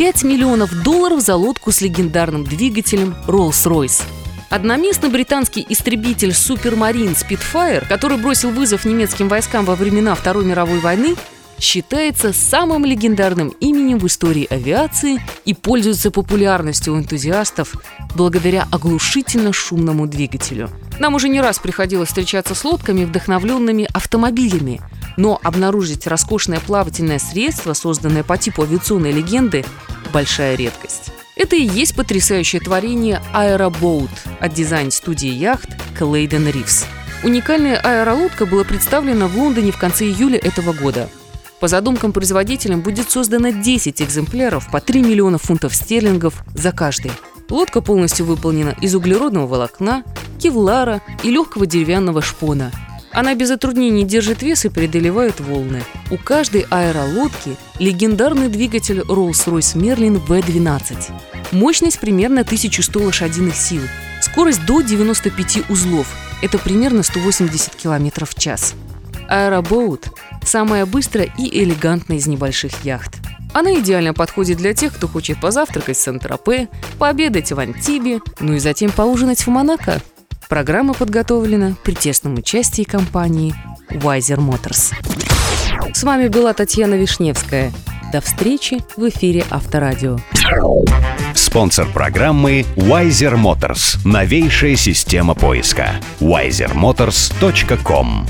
5 миллионов долларов за лодку с легендарным двигателем Rolls-Royce. Одноместный британский истребитель Supermarine Spitfire, который бросил вызов немецким войскам во времена Второй мировой войны, считается самым легендарным именем в истории авиации и пользуется популярностью у энтузиастов благодаря оглушительно шумному двигателю. Нам уже не раз приходилось встречаться с лодками, вдохновленными автомобилями, но обнаружить роскошное плавательное средство, созданное по типу авиационной легенды, большая редкость. Это и есть потрясающее творение Aeroboat от дизайн-студии яхт Клейден Ривз. Уникальная аэролодка была представлена в Лондоне в конце июля этого года – по задумкам производителям будет создано 10 экземпляров по 3 миллиона фунтов стерлингов за каждый. Лодка полностью выполнена из углеродного волокна, кевлара и легкого деревянного шпона. Она без затруднений держит вес и преодолевает волны. У каждой аэролодки легендарный двигатель Rolls-Royce Merlin V12. Мощность примерно 1100 лошадиных сил. Скорость до 95 узлов. Это примерно 180 км в час. Аэробоут – самая быстрая и элегантная из небольших яхт. Она идеально подходит для тех, кто хочет позавтракать в Сент-Тропе, пообедать в Антибе, ну и затем поужинать в Монако. Программа подготовлена при тесном участии компании Wiser Motors. С вами была Татьяна Вишневская. До встречи в эфире Авторадио. Спонсор программы Wiser Motors. Новейшая система поиска. wisermotors.com